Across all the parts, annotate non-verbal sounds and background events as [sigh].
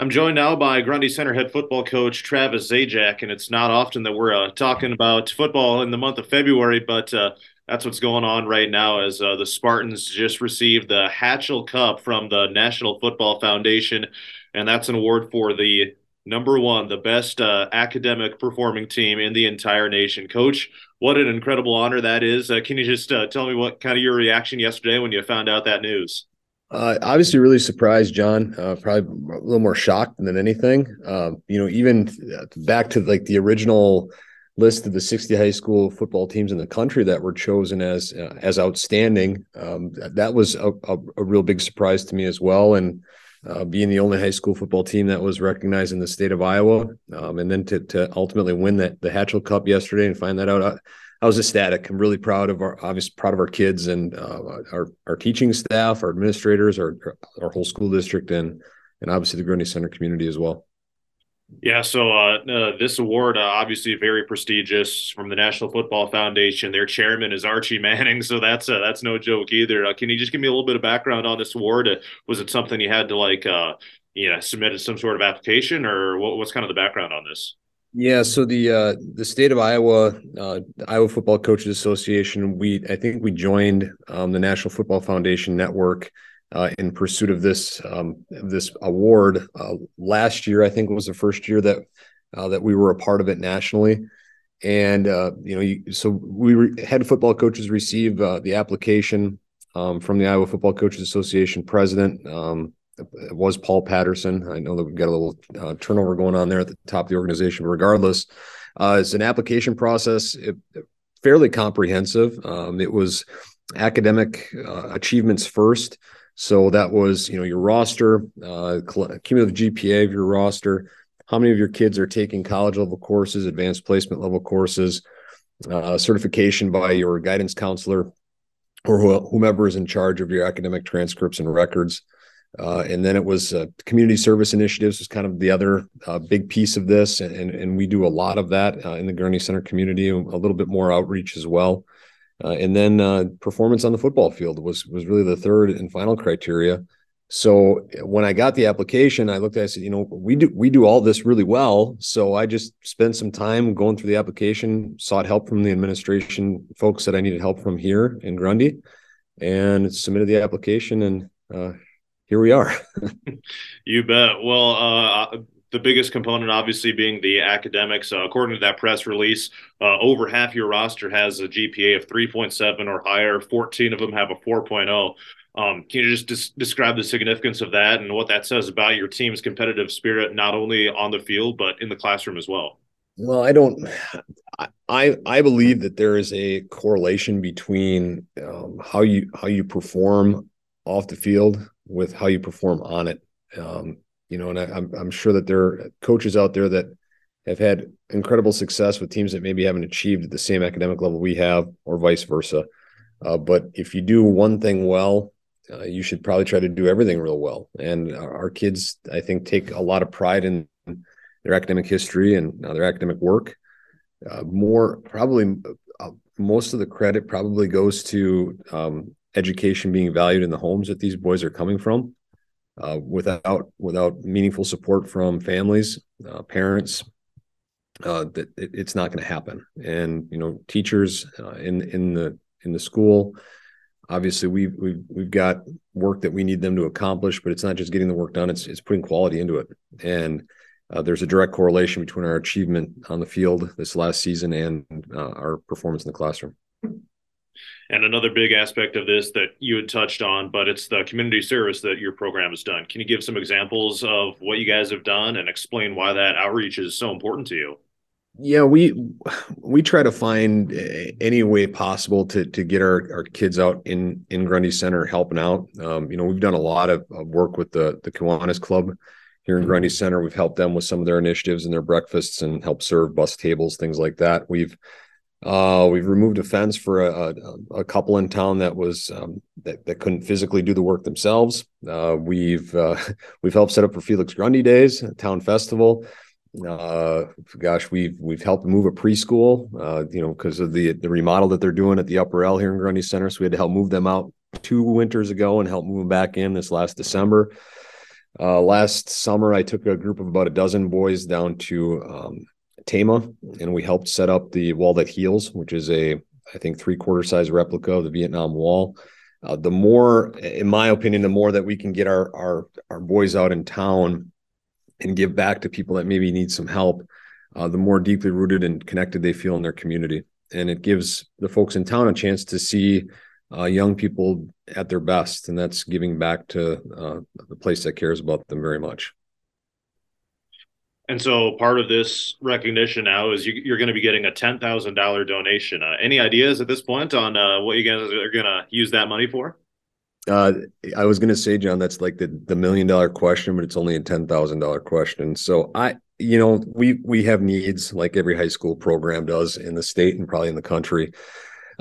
I'm joined now by Grundy Center head football coach Travis Zajac, and it's not often that we're uh, talking about football in the month of February, but uh, that's what's going on right now as uh, the Spartans just received the Hatchell Cup from the National Football Foundation, and that's an award for the number one, the best uh, academic performing team in the entire nation. Coach, what an incredible honor that is. Uh, can you just uh, tell me what kind of your reaction yesterday when you found out that news? Uh, obviously, really surprised, John. Uh, probably a little more shocked than anything. Uh, you know, even back to like the original list of the 60 high school football teams in the country that were chosen as uh, as outstanding. Um, that was a, a, a, real big surprise to me as well. And uh, being the only high school football team that was recognized in the state of Iowa, um, and then to to ultimately win that the Hatchell Cup yesterday and find that out. I was ecstatic. I'm really proud of our obviously proud of our kids and uh, our our teaching staff, our administrators, our our whole school district, and and obviously the Grundy Center community as well. Yeah, so uh, uh, this award uh, obviously very prestigious from the National Football Foundation. Their chairman is Archie Manning, so that's uh, that's no joke either. Uh, can you just give me a little bit of background on this award? Uh, was it something you had to like, you know, submitted some sort of application, or what, what's kind of the background on this? Yeah, so the uh, the state of Iowa, uh, Iowa Football Coaches Association, we I think we joined um, the National Football Foundation network uh, in pursuit of this um, this award uh, last year. I think was the first year that uh, that we were a part of it nationally, and uh, you know, you, so we re- had football coaches receive the application um, from the Iowa Football Coaches Association president. It was Paul Patterson. I know that we've got a little uh, turnover going on there at the top of the organization, but regardless, uh, it's an application process, it, fairly comprehensive. Um, it was academic uh, achievements first. So that was, you know, your roster, uh, cumulative GPA of your roster, how many of your kids are taking college level courses, advanced placement level courses, uh, certification by your guidance counselor or whomever is in charge of your academic transcripts and records. Uh, and then it was uh, community service initiatives was kind of the other uh, big piece of this, and and we do a lot of that uh, in the Grundy Center community, a little bit more outreach as well. Uh, and then uh, performance on the football field was was really the third and final criteria. So when I got the application, I looked at it, I said, you know, we do we do all this really well. So I just spent some time going through the application, sought help from the administration folks that I needed help from here in Grundy, and submitted the application and here we are. [laughs] you bet. Well, uh, the biggest component, obviously, being the academics. Uh, according to that press release, uh, over half your roster has a GPA of 3.7 or higher. 14 of them have a 4.0. Um, can you just des- describe the significance of that and what that says about your team's competitive spirit, not only on the field but in the classroom as well? Well, I don't. I I believe that there is a correlation between um, how you how you perform off the field with how you perform on it. Um, you know, and I, I'm, I'm sure that there are coaches out there that have had incredible success with teams that maybe haven't achieved at the same academic level we have, or vice versa. Uh, but if you do one thing well, uh, you should probably try to do everything real well. And our kids, I think, take a lot of pride in their academic history and uh, their academic work. Uh, more probably, uh, most of the credit probably goes to um, education being valued in the homes that these boys are coming from. Uh, without without meaningful support from families, uh, parents, uh, that it, it's not going to happen. And you know, teachers uh, in in the in the school, obviously we've we've we've got work that we need them to accomplish, but it's not just getting the work done; it's it's putting quality into it. And uh, there's a direct correlation between our achievement on the field this last season and uh, our performance in the classroom. And another big aspect of this that you had touched on, but it's the community service that your program has done. Can you give some examples of what you guys have done and explain why that outreach is so important to you? Yeah, we we try to find any way possible to to get our, our kids out in in Grundy Center helping out. Um, you know, we've done a lot of, of work with the the Kiwanis Club here in Grundy Center. We've helped them with some of their initiatives and their breakfasts and help serve bus tables, things like that. We've uh, we've removed a fence for a, a, a couple in town that was um, that, that couldn't physically do the work themselves. Uh, we've uh, [laughs] we've helped set up for Felix Grundy Days, town festival. Uh, gosh, we've we've helped move a preschool, uh, you know, because of the the remodel that they're doing at the Upper L here in Grundy Center. So we had to help move them out two winters ago and help move them back in this last December. Uh, last summer, I took a group of about a dozen boys down to um, Tama, and we helped set up the wall that heals, which is a I think three quarter size replica of the Vietnam Wall. Uh, the more, in my opinion, the more that we can get our our our boys out in town and give back to people that maybe need some help, uh, the more deeply rooted and connected they feel in their community, and it gives the folks in town a chance to see uh, young people at their best, and that's giving back to uh, the place that cares about them very much. And so part of this recognition now is you, are going to be getting a ten thousand dollar donation. Uh, any ideas at this point on uh, what you guys are going to use that money for? Uh, I was going to say, John, that's like the the million dollar question, but it's only a ten thousand dollar question. So I, you know, we we have needs like every high school program does in the state and probably in the country.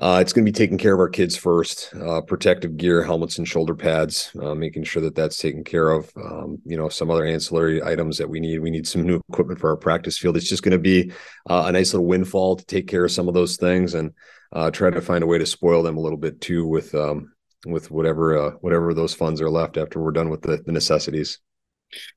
Uh, it's going to be taking care of our kids first, uh, protective gear, helmets and shoulder pads, uh, making sure that that's taken care of. Um, you know, some other ancillary items that we need. We need some new equipment for our practice field. It's just going to be uh, a nice little windfall to take care of some of those things and uh, try to find a way to spoil them a little bit too with um, with whatever uh, whatever those funds are left after we're done with the, the necessities.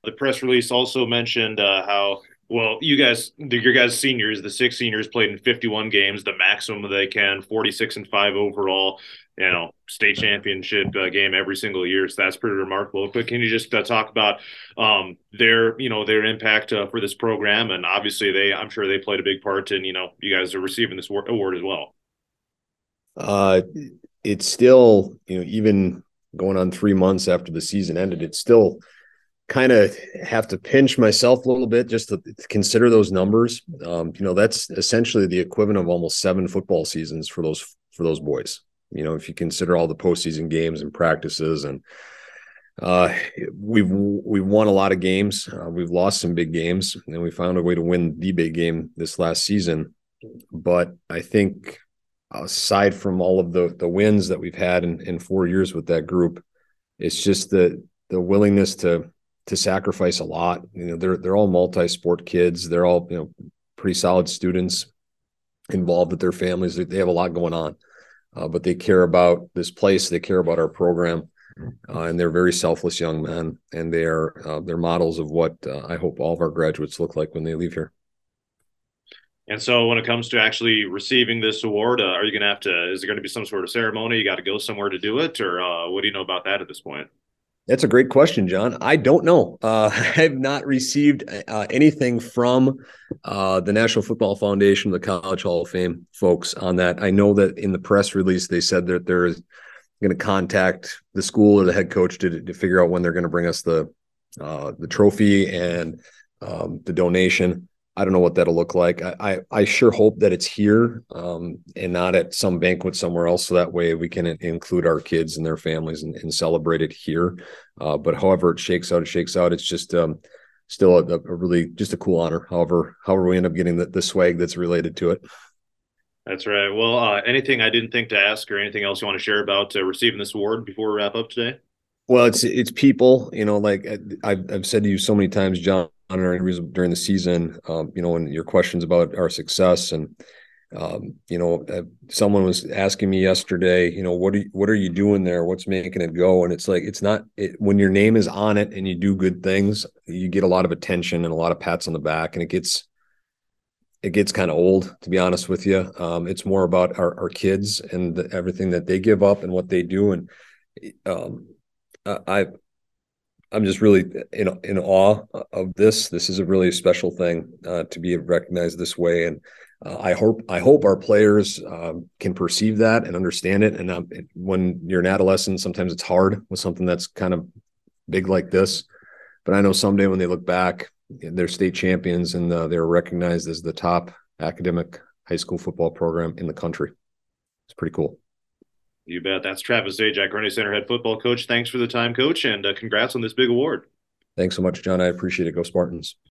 The press release also mentioned how well, you guys, your guys' seniors, the six seniors played in 51 games, the maximum they can, 46 and five overall. You know, state championship uh, game every single year. So that's pretty remarkable. But can you just uh, talk about um, their, you know, their impact uh, for this program? And obviously, they, I'm sure they played a big part in, you know, you guys are receiving this award as well. Uh, it's still, you know, even going on three months after the season ended, it's still kind of have to pinch myself a little bit just to consider those numbers. Um, you know, that's essentially the equivalent of almost seven football seasons for those for those boys. You know, if you consider all the postseason games and practices, and uh, we've we've won a lot of games, uh, we've lost some big games, and we found a way to win the big game this last season. But I think aside from all of the the wins that we've had in, in four years with that group, it's just the the willingness to to sacrifice a lot. You know, they're they're all multi-sport kids. They're all you know pretty solid students involved with their families. They have a lot going on, uh, but they care about this place. They care about our program, uh, and they're very selfless young men. And they are uh, they're models of what uh, I hope all of our graduates look like when they leave here. And so, when it comes to actually receiving this award, uh, are you going to have to? Is there going to be some sort of ceremony? You got to go somewhere to do it, or uh, what do you know about that at this point? That's a great question, John. I don't know. Uh, [laughs] I've not received uh, anything from uh, the National Football Foundation, the College Hall of Fame folks on that. I know that in the press release they said that they're going to contact the school or the head coach to, to figure out when they're going to bring us the uh, the trophy and um, the donation. I don't know what that'll look like. I I, I sure hope that it's here um, and not at some banquet somewhere else, so that way we can include our kids and their families and, and celebrate it here. Uh, but however it shakes out, it shakes out. It's just um, still a, a, really just a cool honor. However, however we end up getting the, the swag that's related to it. That's right. Well, uh, anything I didn't think to ask, or anything else you want to share about uh, receiving this award before we wrap up today? Well, it's it's people. You know, like I've I've said to you so many times, John during the season, um, you know, and your questions about our success and um, you know, uh, someone was asking me yesterday, you know, what are you, what are you doing there? What's making it go? And it's like it's not it, when your name is on it and you do good things, you get a lot of attention and a lot of pats on the back, and it gets it gets kind of old to be honest with you. Um, it's more about our, our kids and the, everything that they give up and what they do, and um, I I'm just really in in awe of this. This is a really special thing uh, to be recognized this way, and uh, I hope I hope our players um, can perceive that and understand it. And um, when you're an adolescent, sometimes it's hard with something that's kind of big like this. But I know someday when they look back, they're state champions and uh, they're recognized as the top academic high school football program in the country. It's pretty cool. You bet. That's Travis Zajac, Grundy Center head football coach. Thanks for the time, coach, and uh, congrats on this big award. Thanks so much, John. I appreciate it. Go Spartans.